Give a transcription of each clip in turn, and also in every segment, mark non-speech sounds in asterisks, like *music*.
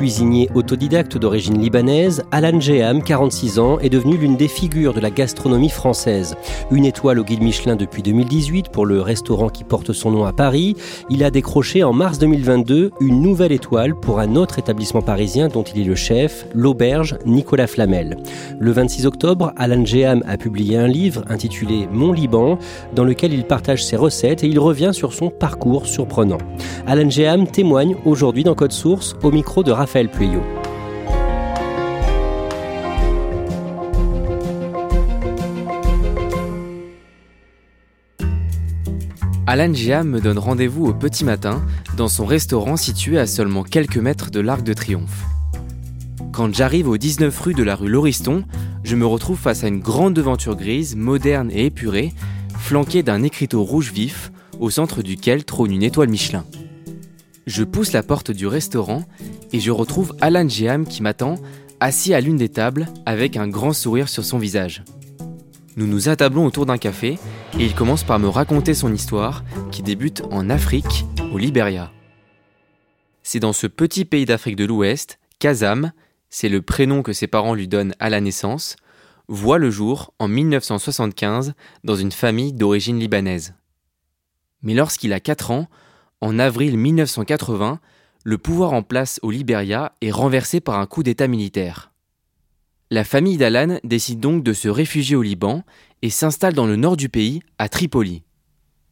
Cuisinier autodidacte d'origine libanaise, Alan Jeham, 46 ans, est devenu l'une des figures de la gastronomie française. Une étoile au guide Michelin depuis 2018 pour le restaurant qui porte son nom à Paris, il a décroché en mars 2022 une nouvelle étoile pour un autre établissement parisien dont il est le chef, l'auberge Nicolas Flamel. Le 26 octobre, Alan Jeham a publié un livre intitulé Mon Liban, dans lequel il partage ses recettes et il revient sur son parcours surprenant. Alan Jeham témoigne aujourd'hui dans Code Source au micro de Raphaël Raphaël. Alan Gia me donne rendez-vous au petit matin dans son restaurant situé à seulement quelques mètres de l'Arc de Triomphe. Quand j'arrive au 19 rue de la rue Lauriston, je me retrouve face à une grande devanture grise, moderne et épurée, flanquée d'un écriteau rouge vif, au centre duquel trône une étoile Michelin. Je pousse la porte du restaurant et je retrouve Alan Jeham qui m'attend, assis à l'une des tables, avec un grand sourire sur son visage. Nous nous attablons autour d'un café et il commence par me raconter son histoire qui débute en Afrique, au Liberia. C'est dans ce petit pays d'Afrique de l'Ouest qu'Azam, c'est le prénom que ses parents lui donnent à la naissance, voit le jour en 1975 dans une famille d'origine libanaise. Mais lorsqu'il a 4 ans, en avril 1980, le pouvoir en place au Liberia est renversé par un coup d'État militaire. La famille d'Alan décide donc de se réfugier au Liban et s'installe dans le nord du pays, à Tripoli.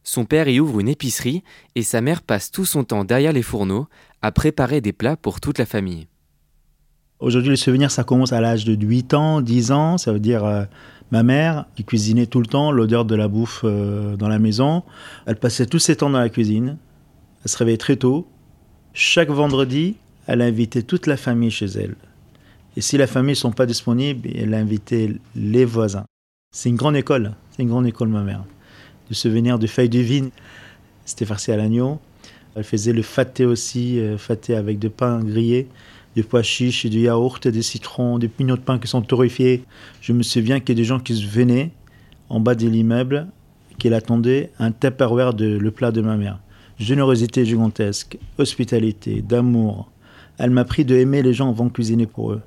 Son père y ouvre une épicerie et sa mère passe tout son temps derrière les fourneaux à préparer des plats pour toute la famille. Aujourd'hui, les souvenirs, ça commence à l'âge de 8 ans, 10 ans. Ça veut dire euh, ma mère qui cuisinait tout le temps, l'odeur de la bouffe euh, dans la maison. Elle passait tous ses temps dans la cuisine. Elle se réveillait très tôt. Chaque vendredi, elle invitait toute la famille chez elle. Et si la famille ne sont pas disponibles, elle invitait les voisins. C'est une grande école. C'est une grande école, ma mère. De souvenir de feuilles de vigne, c'était farci à l'agneau. Elle faisait le faté aussi, euh, faté avec du pain grillé, du pois chiches, du yaourt, des citrons, des pignons de pain qui sont torréfiés. Je me souviens qu'il y a des gens qui venaient en bas de l'immeuble, qui attendaient un tupperware de le plat de ma mère générosité gigantesque, hospitalité, d'amour. Elle m'a pris de aimer les gens avant cuisiner pour eux.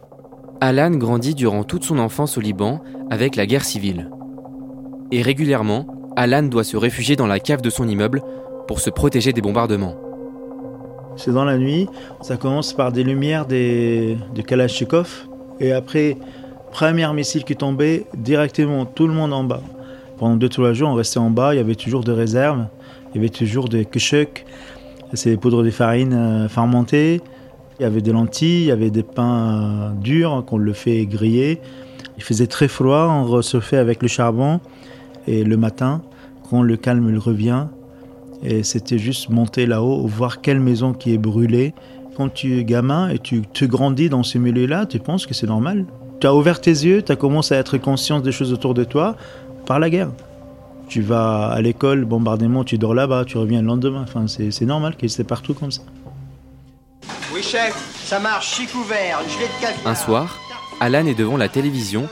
Alan grandit durant toute son enfance au Liban avec la guerre civile. Et régulièrement, Alan doit se réfugier dans la cave de son immeuble pour se protéger des bombardements. C'est dans la nuit, ça commence par des lumières des, de Kalachnikov, et après, premier missile qui tombait, directement tout le monde en bas. Pendant deux trois jours, on restait en bas, il y avait toujours des réserves. Il y avait toujours des kushuk, c'est des poudres de farine euh, fermentées. Il y avait des lentilles, il y avait des pains euh, durs qu'on le fait griller. Il faisait très froid, on recevait avec le charbon. Et le matin, quand le calme revient, et c'était juste monter là-haut, voir quelle maison qui est brûlée. Quand tu es gamin et tu, tu grandis dans ce milieu-là, tu penses que c'est normal. Tu as ouvert tes yeux, tu as commencé à être conscient des choses autour de toi par la guerre. Tu vas à l'école, bombardement, tu dors là-bas, tu reviens le lendemain. Enfin, c'est normal qu'il c'est partout comme ça. Oui, chef, ça marche, chic ouvert, de Un soir, Alan est devant la télévision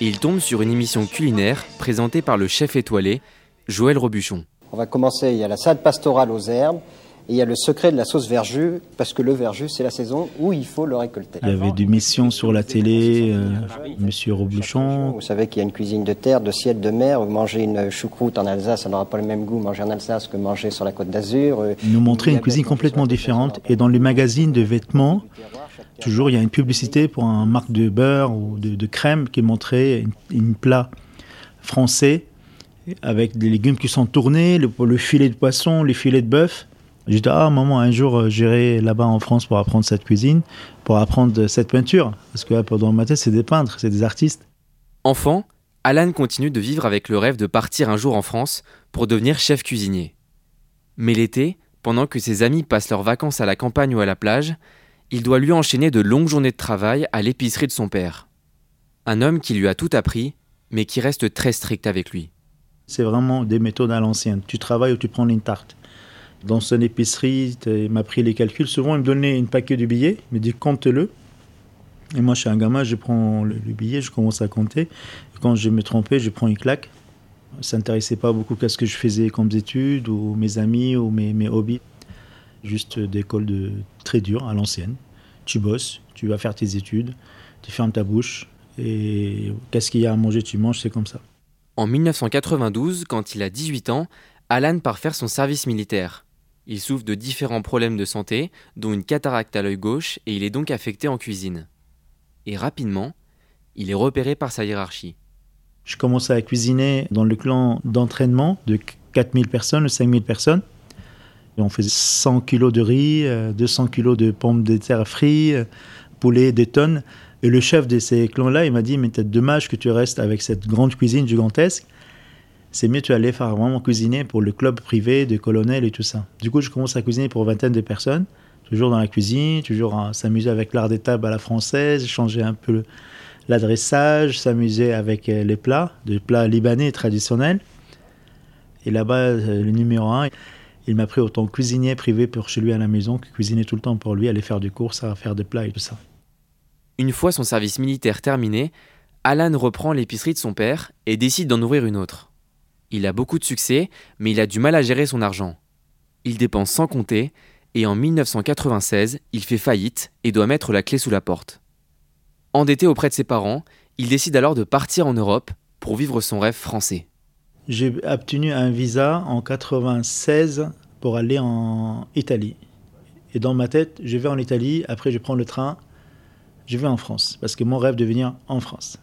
et il tombe sur une émission culinaire présentée par le chef étoilé, Joël Robuchon. On va commencer, il y a la salade pastorale aux herbes, Et il y a le secret de la sauce verjus, parce que le verjus, c'est la saison où il faut le récolter. Il y avait des missions sur la télé, euh, Monsieur Robluchon. Vous savez qu'il y a une cuisine de terre, de ciel, de mer. Vous mangez une choucroute en Alsace, ça n'aura pas le même goût manger en Alsace que manger sur la côte d'Azur. Euh, Il nous montrait une cuisine complètement différente. Et dans les magazines de vêtements, toujours il y a une publicité pour un marque de beurre ou de, de crème qui montrait une, une plat français avec des légumes qui sont tournés, le, le filet de poisson, les filets de bœuf. J'ai dit, ah maman, un jour euh, j'irai là-bas en France pour apprendre cette cuisine, pour apprendre cette peinture. Parce que là, pendant ma tête, c'est des peintres, c'est des artistes. Enfant, Alan continue de vivre avec le rêve de partir un jour en France pour devenir chef cuisinier. Mais l'été, pendant que ses amis passent leurs vacances à la campagne ou à la plage, il doit lui enchaîner de longues journées de travail à l'épicerie de son père. Un homme qui lui a tout appris, mais qui reste très strict avec lui. C'est vraiment des méthodes à l'ancienne. Tu travailles ou tu prends une tarte. Dans son épicerie, il m'a pris les calculs. Souvent, il me donnait une paquet de billets, il me dit compte-le. Et moi, je suis un gamin, je prends le, le billet, je commence à compter. Quand je me trompais, je prends une claque. Ça s'intéressait pas beaucoup à ce que je faisais comme études, ou mes amis, ou mes, mes hobbies. Juste d'école de très dure, à l'ancienne. Tu bosses, tu vas faire tes études, tu fermes ta bouche, et qu'est-ce qu'il y a à manger, tu manges, c'est comme ça. En 1992, quand il a 18 ans, Alan part faire son service militaire. Il souffre de différents problèmes de santé, dont une cataracte à l'œil gauche, et il est donc affecté en cuisine. Et rapidement, il est repéré par sa hiérarchie. Je commençais à cuisiner dans le clan d'entraînement de 4000 personnes ou 5000 personnes. On faisait 100 kilos de riz, euh, 200 kilos de pommes de terre frites, euh, poulet, des tonnes. Et le chef de ces clans-là, il m'a dit, mais c'est dommage que tu restes avec cette grande cuisine gigantesque. C'est mieux tu allais faire vraiment cuisiner pour le club privé de colonels et tout ça. Du coup, je commence à cuisiner pour vingtaine de personnes, toujours dans la cuisine, toujours à s'amuser avec l'art des tables à la française, changer un peu l'adressage, s'amuser avec euh, les plats, des plats libanais traditionnels. Et là-bas, euh, le numéro un, il m'a pris autant cuisinier privé pour chez lui à la maison que cuisiner tout le temps pour lui, aller faire du courses, à faire des plats et tout ça. Une fois son service militaire terminé, Alan reprend l'épicerie de son père et décide d'en ouvrir une autre. Il a beaucoup de succès, mais il a du mal à gérer son argent. Il dépense sans compter, et en 1996, il fait faillite et doit mettre la clé sous la porte. Endetté auprès de ses parents, il décide alors de partir en Europe pour vivre son rêve français. J'ai obtenu un visa en 96 pour aller en Italie. Et dans ma tête, je vais en Italie, après je prends le train, je vais en France, parce que mon rêve de venir en France.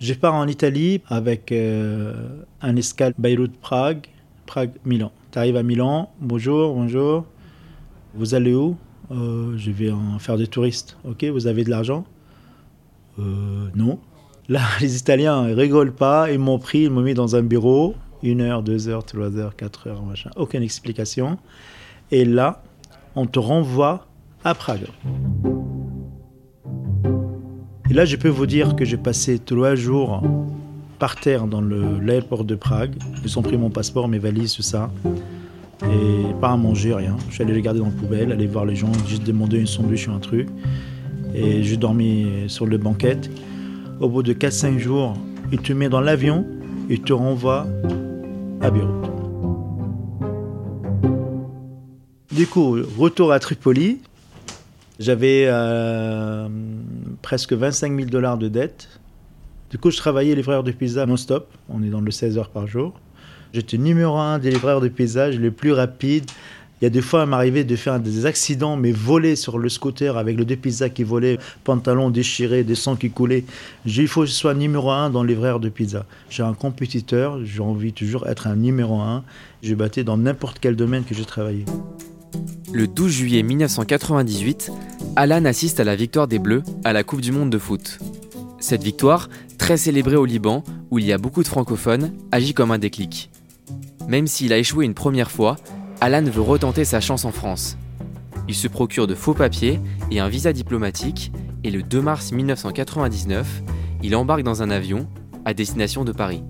Je pars en Italie avec euh, un escale Beyrouth-Prague, Prague-Milan. Tu arrives à Milan, bonjour, bonjour. Vous allez où? Euh, Je vais en faire des touristes. Ok, vous avez de l'argent? Euh, Non. *laughs* Là, les Italiens ils rigolent pas. Ils m'ont pris, ils m'ont mis dans un bureau. Une heure, deux heures, trois heures, quatre heures, machin. Aucune explication. Et là, on te renvoie à Prague. Et là, je peux vous dire que j'ai passé trois jours par terre dans l'aéroport de Prague. Ils ont pris mon passeport, mes valises, tout ça. Et pas à manger, rien. Je suis allé les garder dans la poubelle, aller voir les gens, juste demander une sandwich ou un truc. Et j'ai dormi sur le banquette. Au bout de 4-5 jours, il te met dans l'avion et te renvoie à Beyrouth. Du coup, retour à Tripoli. J'avais euh, presque 25 000 dollars de dettes. Du coup, je travaillais livreur de pizza non-stop. On est dans le 16 heures par jour. J'étais numéro un des livreurs de pizza, le plus rapide. Il y a des fois, il m'arrivait de faire des accidents, mais voler sur le scooter avec le deux pizzas qui volaient, pantalon déchiré, des sangs qui coulaient. J'ai- Il faut que je sois numéro un dans les livreurs de pizza. J'ai un compétiteur, j'ai envie toujours d'être un numéro un. Je battais dans n'importe quel domaine que j'ai travaillé. Le 12 juillet 1998, Alan assiste à la victoire des Bleus à la Coupe du Monde de foot. Cette victoire, très célébrée au Liban, où il y a beaucoup de francophones, agit comme un déclic. Même s'il a échoué une première fois, Alan veut retenter sa chance en France. Il se procure de faux papiers et un visa diplomatique, et le 2 mars 1999, il embarque dans un avion à destination de Paris.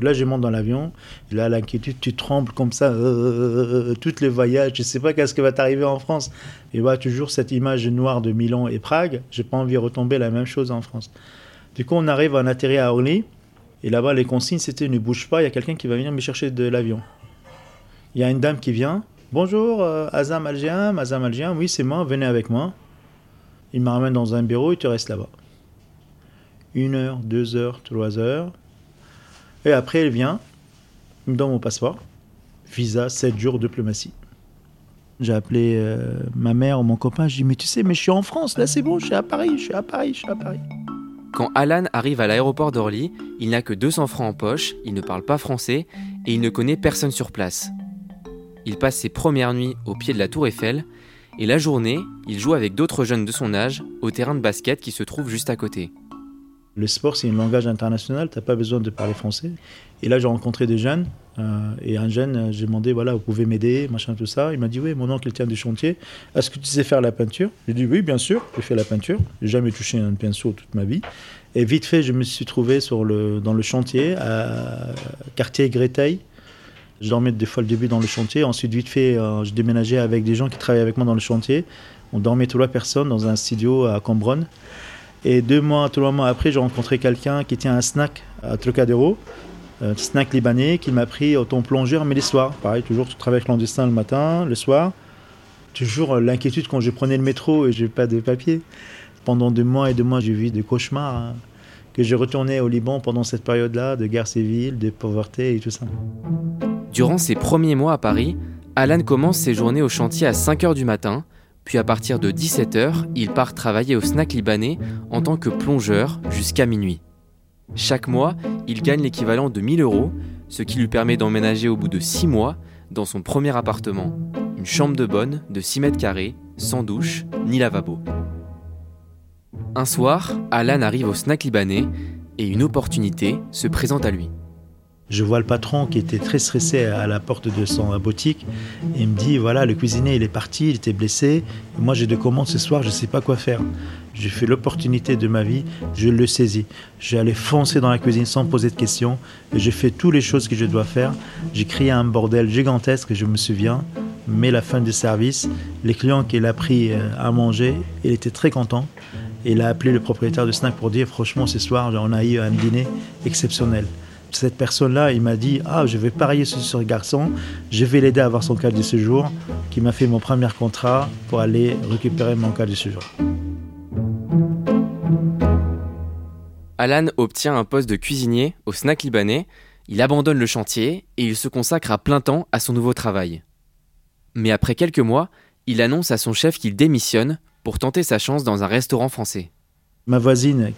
Là, je monte dans l'avion. Là, l'inquiétude, tu trembles comme ça, euh, tous les voyages. Je sais pas qu'est-ce qui va t'arriver en France. Et voilà, toujours cette image noire de Milan et Prague. J'ai pas envie de retomber la même chose en France. Du coup, on arrive, on atterrit à Orly. Et là-bas, les consignes, c'était ne bouge pas, il y a quelqu'un qui va venir me chercher de l'avion. Il y a une dame qui vient. Bonjour, euh, Azam Algéen, Azam Algéen, oui c'est moi, venez avec moi. Il me ramène dans un bureau et tu restes là-bas. Une heure, deux heures, trois heures. Et après, elle vient, donne mon passeport, visa, sept jours, diplomatie. J'ai appelé euh, ma mère ou mon copain, je dis mais tu sais, mais je suis en France, là c'est bon, je suis à Paris, je suis à Paris, je suis à Paris. Quand Alan arrive à l'aéroport d'Orly, il n'a que 200 francs en poche, il ne parle pas français et il ne connaît personne sur place. Il passe ses premières nuits au pied de la tour Eiffel et la journée, il joue avec d'autres jeunes de son âge au terrain de basket qui se trouve juste à côté. Le sport, c'est un langage international, tu n'as pas besoin de parler français. Et là, j'ai rencontré des jeunes, euh, et un jeune, euh, j'ai demandé, voilà, vous pouvez m'aider, machin, tout ça. Il m'a dit, oui, mon oncle tient du chantier. Est-ce que tu sais faire la peinture? J'ai dit, oui, bien sûr, j'ai fait la peinture. J'ai jamais touché un pinceau toute ma vie. Et vite fait, je me suis trouvé dans le chantier, à quartier Gréteil. Je dormais des fois le début dans le chantier. Ensuite, vite fait, euh, je déménageais avec des gens qui travaillaient avec moi dans le chantier. On dormait trois personnes dans un studio à Cambronne. Et deux mois, trois mois après, j'ai rencontré quelqu'un qui tient un snack à Trocadéro, un snack libanais, qui m'a pris autant plongeur, mais les soirs. Pareil, toujours travail clandestin le matin, le soir. Toujours l'inquiétude quand je prenais le métro et je n'ai pas de papier. Pendant deux mois et deux mois, j'ai vu des cauchemars. Hein, que j'ai retourné au Liban pendant cette période-là, de guerre civile, de pauvreté et tout ça. Durant ses premiers mois à Paris, Alan commence ses journées au chantier à 5 h du matin puis à partir de 17h, il part travailler au snack libanais en tant que plongeur jusqu'à minuit. Chaque mois, il gagne l'équivalent de 1000 euros, ce qui lui permet d'emménager au bout de 6 mois dans son premier appartement, une chambre de bonne de 6 mètres carrés, sans douche ni lavabo. Un soir, Alan arrive au snack libanais et une opportunité se présente à lui. Je vois le patron qui était très stressé à la porte de son boutique et il me dit voilà, le cuisinier il est parti, il était blessé. moi j'ai deux commandes ce soir, je ne sais pas quoi faire. J'ai fait l'opportunité de ma vie, je le saisis. Allé foncer dans la cuisine sans poser de questions et j'ai fait toutes les choses que je dois faire. J'ai créé un bordel gigantesque, je me souviens. Mais la fin du service, les clients qu'il a pris euh, à manger, il était très content. Il a appelé le propriétaire de snack pour dire franchement ce soir on a eu un dîner exceptionnel cette personne-là, il m'a dit Ah, je vais parier sur ce garçon, je vais l'aider à avoir son cadre de séjour, qui m'a fait mon premier contrat pour aller récupérer mon cadre de séjour. Alan obtient un poste de cuisinier au snack libanais, il abandonne le chantier et il se consacre à plein temps à son nouveau travail. Mais après quelques mois, il annonce à son chef qu'il démissionne pour tenter sa chance dans un restaurant français. Ma voisine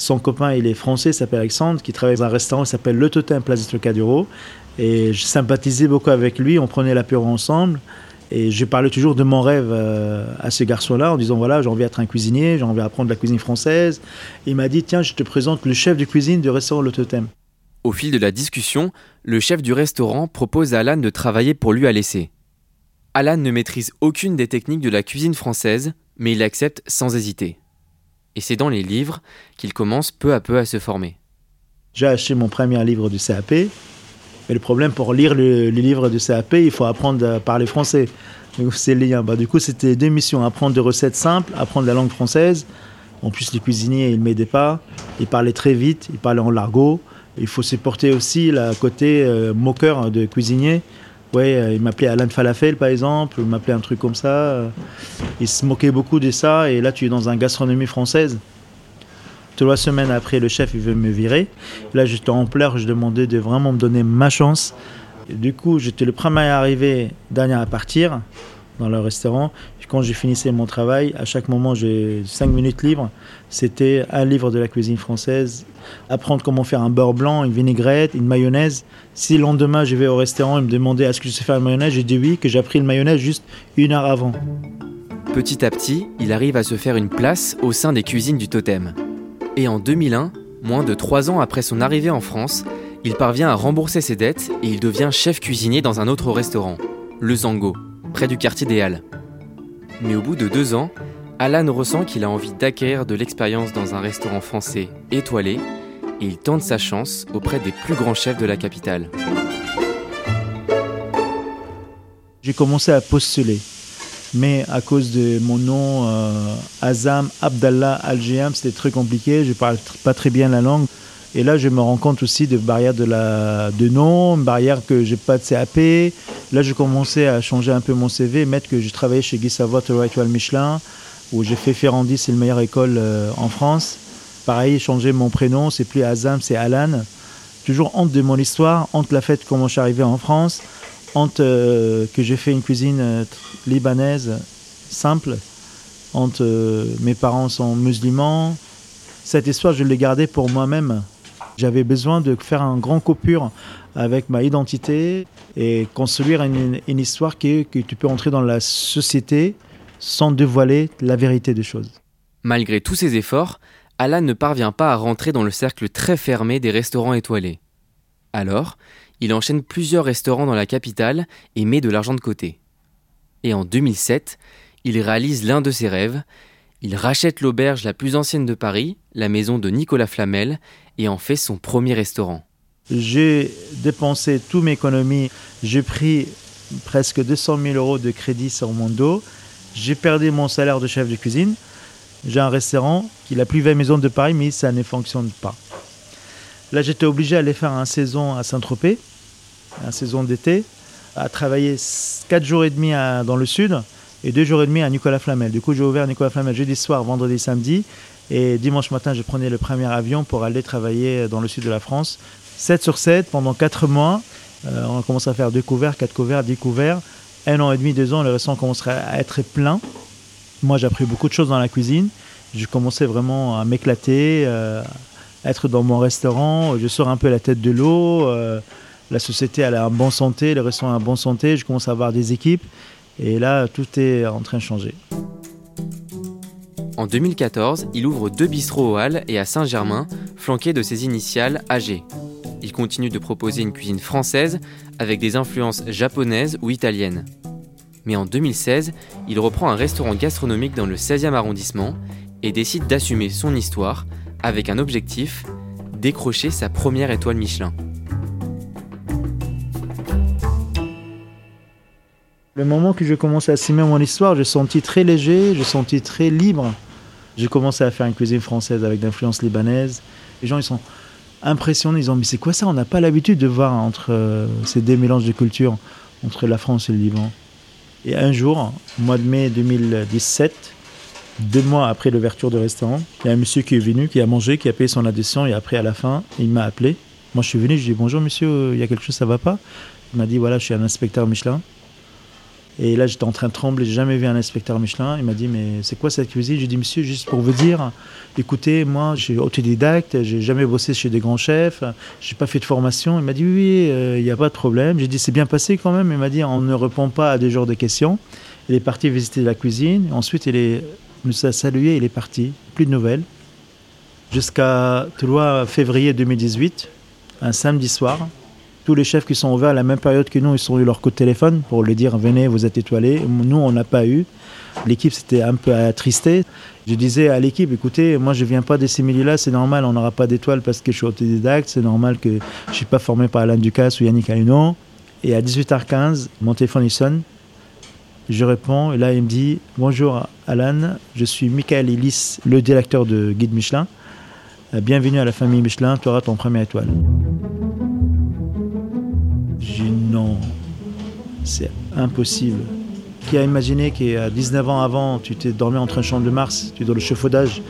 son copain, il est français, s'appelle Alexandre, qui travaille dans un restaurant qui s'appelle Le Totem, Place du Trocadéro. Et je sympathisais beaucoup avec lui, on prenait l'apéro ensemble. Et je parlais toujours de mon rêve euh, à ce garçon-là en disant voilà, j'ai envie d'être un cuisinier, j'ai envie d'apprendre la cuisine française. il m'a dit tiens, je te présente le chef de cuisine du restaurant Le Totem. Au fil de la discussion, le chef du restaurant propose à Alan de travailler pour lui à l'essai. Alan ne maîtrise aucune des techniques de la cuisine française, mais il accepte sans hésiter et c'est dans les livres qu'il commence peu à peu à se former. J'ai acheté mon premier livre du CAP, mais le problème pour lire le, livre du CAP, il faut apprendre à parler français. C'est lien. Bah, du coup, c'était deux missions apprendre des recettes simples, apprendre la langue française. En plus, les cuisiniers, ils ne m'aidaient pas. Ils parlaient très vite, ils parlaient en largot. Il faut supporter aussi le côté euh, moqueur de cuisinier. Ouais, euh, il m'appelait Alan Falafel par exemple, il m'appelait un truc comme ça. Euh. Il se moquait beaucoup de ça et là tu es dans une gastronomie française. Trois semaines après, le chef il veut me virer. Là j'étais en pleurs, je demandais de vraiment me donner ma chance. du coup j'étais le premier à arriver, dernier à partir dans le restaurant. Quand j'ai finissé mon travail, à chaque moment, j'ai cinq minutes libres. C'était un livre de la cuisine française, apprendre comment faire un beurre blanc, une vinaigrette, une mayonnaise. Si le lendemain, je vais au restaurant et me demandait est-ce que je sais faire une mayonnaise, j'ai dit oui, que j'ai appris le mayonnaise juste une heure avant. Petit à petit, il arrive à se faire une place au sein des cuisines du totem. Et en 2001, moins de trois ans après son arrivée en France, il parvient à rembourser ses dettes et il devient chef cuisinier dans un autre restaurant, le Zango près du quartier des Halles. Mais au bout de deux ans, Alan ressent qu'il a envie d'acquérir de l'expérience dans un restaurant français étoilé et il tente sa chance auprès des plus grands chefs de la capitale. J'ai commencé à postuler, mais à cause de mon nom, euh, Azam Abdallah Algéam, c'était très compliqué, je ne parle pas très bien la langue. Et là, je me rends compte aussi de barrières de, la, de nom, barrière que j'ai pas de CAP, Là, j'ai commencé à changer un peu mon CV, mettre que j'ai travaillé chez Guy Savoie, étoile Michelin, où j'ai fait Ferrandi, c'est la meilleure école euh, en France. Pareil, changer mon prénom, c'est plus Azam, c'est Alan. Toujours honte de mon histoire, honte la fête comment je suis arrivé en France, honte euh, que j'ai fait une cuisine euh, libanaise simple, honte mes parents sont musulmans. Cette histoire, je l'ai gardée pour moi-même. J'avais besoin de faire un grand coupure avec ma identité et construire une, histoire qui, que tu peux entrer dans la société sans dévoiler la vérité des choses. Malgré tous ces efforts, Alan ne parvient pas à rentrer dans le cercle très fermé des restaurants étoilés. Alors, il enchaîne plusieurs restaurants dans la capitale et met de l'argent de côté. Et en 2007, il réalise l'un de ses rêves. Il rachète l'auberge la plus ancienne de Paris, la maison de Nicolas Flamel, et en fait son premier restaurant. J'ai dépensé toute mes économies. J'ai pris presque 200 000 euros de crédit sur mon dos. J'ai perdu mon salaire de chef de cuisine. J'ai un restaurant qui est la plus vieille maison de Paris, mais ça ne fonctionne pas. Là, j'étais obligé d'aller faire un saison à Saint-Tropez, un saison d'été, à travailler 4 jours et demi dans le sud et 2 jours et demi à Nicolas Flamel. Du coup, j'ai ouvert Nicolas Flamel jeudi soir, vendredi, samedi. Et dimanche matin, je prenais le premier avion pour aller travailler dans le sud de la France 7 sur 7 pendant 4 mois. Euh, on commence à faire 2 couverts, 4 couverts, 10 couverts. Un an et demi, 2 ans, le restaurant commencerait à être plein. Moi, j'ai appris beaucoup de choses dans la cuisine. Je commençais vraiment à m'éclater, euh, être dans mon restaurant. Je sors un peu la tête de l'eau. Euh, la société elle est en bonne santé, le restaurant est en bonne santé. Je commence à avoir des équipes. Et là, tout est en train de changer. En 2014, il ouvre deux bistrots au Halles et à Saint-Germain, flanqués de ses initiales AG. Il continue de proposer une cuisine française avec des influences japonaises ou italiennes. Mais en 2016, il reprend un restaurant gastronomique dans le 16e arrondissement et décide d'assumer son histoire avec un objectif, décrocher sa première étoile Michelin. Le moment que je commence à assumer mon histoire, je senti très léger, je senti très libre. J'ai commencé à faire une cuisine française avec d'influence libanaise. Les gens, ils sont impressionnés. Ils disent, mais c'est quoi ça? On n'a pas l'habitude de voir entre euh, ces deux mélanges de cultures entre la France et le Liban. Et un jour, au mois de mai 2017, deux mois après l'ouverture du restaurant, il y a un monsieur qui est venu, qui a mangé, qui a payé son addition et après, à la fin, il m'a appelé. Moi, je suis venu, je lui ai dit bonjour monsieur, il y a quelque chose, ça va pas Il m'a dit voilà, je suis un inspecteur Michelin. Et là, j'étais en train de trembler, j'ai jamais vu un inspecteur Michelin. Il m'a dit, mais c'est quoi cette cuisine? J'ai dit, monsieur, juste pour vous dire, écoutez, moi, je suis autodidacte, j'ai jamais bossé chez des grands chefs, j'ai pas fait de formation. Il m'a dit, oui, euh, il n'y a pas de problème. J'ai dit, c'est bien passé quand même. Il m'a dit, on ne répond pas à des genres de questions. Il est parti visiter la cuisine. Ensuite, il nous a salué, il est parti. Plus de nouvelles. Jusqu'à 3 février 2018, un samedi soir, tous les chefs qui sont ouverts à la même période que nous, ils ont eu leur coup de téléphone pour leur dire venez, vous êtes étoilés. Nous, on n'a pas eu. L'équipe s'était un peu attristée. Je disais à l'équipe, écoutez, moi je viens pas de ces milieux-là, c'est normal, on n'aura pas d'étoiles parce que je suis autodidacte, c'est normal que je ne suis pas formé par Alain Ducasse ou Yannick Aluno. Et à 18h15, mon téléphone il sonne. Je réponds et là il me dit Bonjour Alan, je suis Michael Ellis, le directeur de Guide Michelin. Bienvenue à la famille Michelin, tu auras ton premier étoile c'est impossible. Qui a imaginé qu'à 19 ans avant, tu t'es dormi entre un champ de Mars, tu es dans le chauffaudage,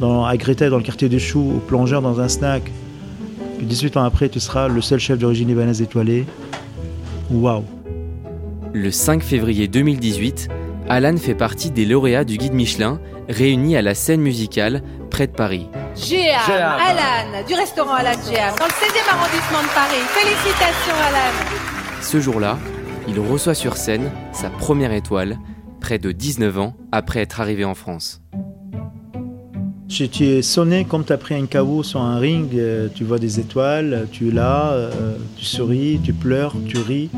dans, à Greta, dans le quartier des Choux, au plongeur dans un snack. Puis 18 ans après, tu seras le seul chef d'origine libanaise étoilé. Waouh! Le 5 février 2018, Alan fait partie des lauréats du guide Michelin réunis à la scène musicale près de Paris. Géam, Alan, du restaurant Alan Géam, dans le 16e arrondissement de Paris. Félicitations Alan Ce jour-là, il reçoit sur scène sa première étoile, près de 19 ans après être arrivé en France. Tu es sonné comme tu as pris un caveau sur un ring, euh, tu vois des étoiles, tu es là, euh, tu souris, tu pleures, tu ris.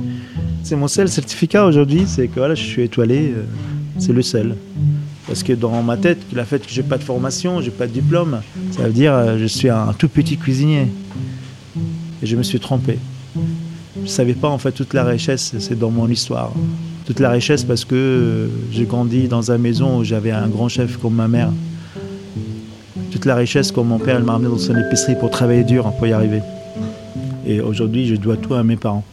C'est mon seul certificat aujourd'hui, c'est que voilà, je suis étoilé, euh, c'est le seul. Parce que dans ma tête, le fait que j'ai pas de formation, j'ai pas de diplôme, ça veut dire que je suis un tout petit cuisinier. Et je me suis trompé. Je ne savais pas en fait toute la richesse, c'est dans mon histoire. Toute la richesse parce que j'ai grandi dans une maison où j'avais un grand chef comme ma mère toute la richesse comme mon père m'a amené dans son épicerie pour travailler dur pour y arriver. Et aujourd'hui, je dois tout à mes parents.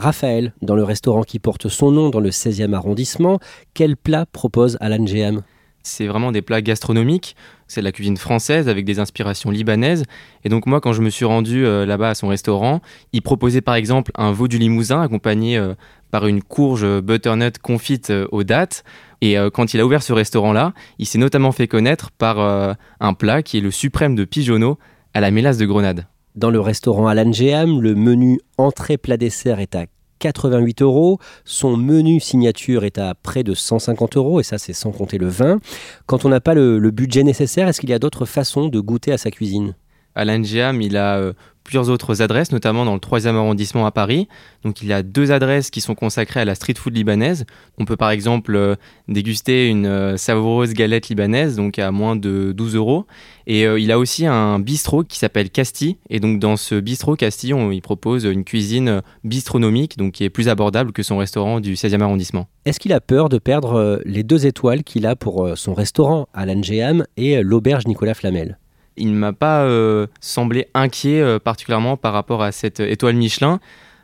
Raphaël, dans le restaurant qui porte son nom dans le 16e arrondissement, quel plat propose Alan Jeham c'est vraiment des plats gastronomiques. C'est de la cuisine française avec des inspirations libanaises. Et donc moi, quand je me suis rendu euh, là-bas à son restaurant, il proposait par exemple un veau du Limousin accompagné euh, par une courge butternut confite euh, aux dattes. Et quand il a ouvert ce restaurant-là, il s'est notamment fait connaître par un plat qui est le suprême de pigeonneau à la mélasse de grenade. Dans le restaurant Alan Jeham, le menu entrée plat dessert est à 88 euros. Son menu signature est à près de 150 euros, et ça c'est sans compter le vin. Quand on n'a pas le, le budget nécessaire, est-ce qu'il y a d'autres façons de goûter à sa cuisine? Alain Giam, il a euh, plusieurs autres adresses, notamment dans le 3e arrondissement à Paris. Donc il y a deux adresses qui sont consacrées à la street food libanaise. On peut par exemple euh, déguster une euh, savoureuse galette libanaise, donc à moins de 12 euros. Et il a aussi un bistrot qui s'appelle Casti. Et donc dans ce bistrot Casti, on, il propose une cuisine bistronomique, donc qui est plus abordable que son restaurant du 16e arrondissement. Est-ce qu'il a peur de perdre les deux étoiles qu'il a pour son restaurant Alain Géham et l'auberge Nicolas Flamel? Il ne m'a pas euh, semblé inquiet euh, particulièrement par rapport à cette étoile Michelin.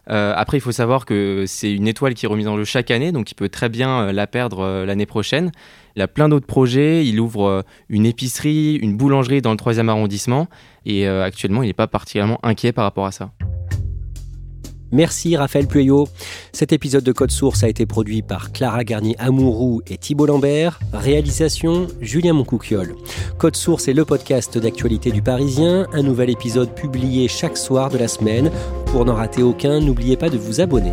Euh, après, il faut savoir que c'est une étoile qui est remise en jeu chaque année, donc il peut très bien la perdre l'année prochaine. Il a plein d'autres projets. Il ouvre une épicerie, une boulangerie dans le 3e arrondissement. Et actuellement, il n'est pas particulièrement inquiet par rapport à ça. Merci Raphaël Pueyo. Cet épisode de Code Source a été produit par Clara Garnier-Amouroux et Thibault Lambert. Réalisation Julien Moncouquiole. Code Source est le podcast d'actualité du Parisien. Un nouvel épisode publié chaque soir de la semaine. Pour n'en rater aucun, n'oubliez pas de vous abonner.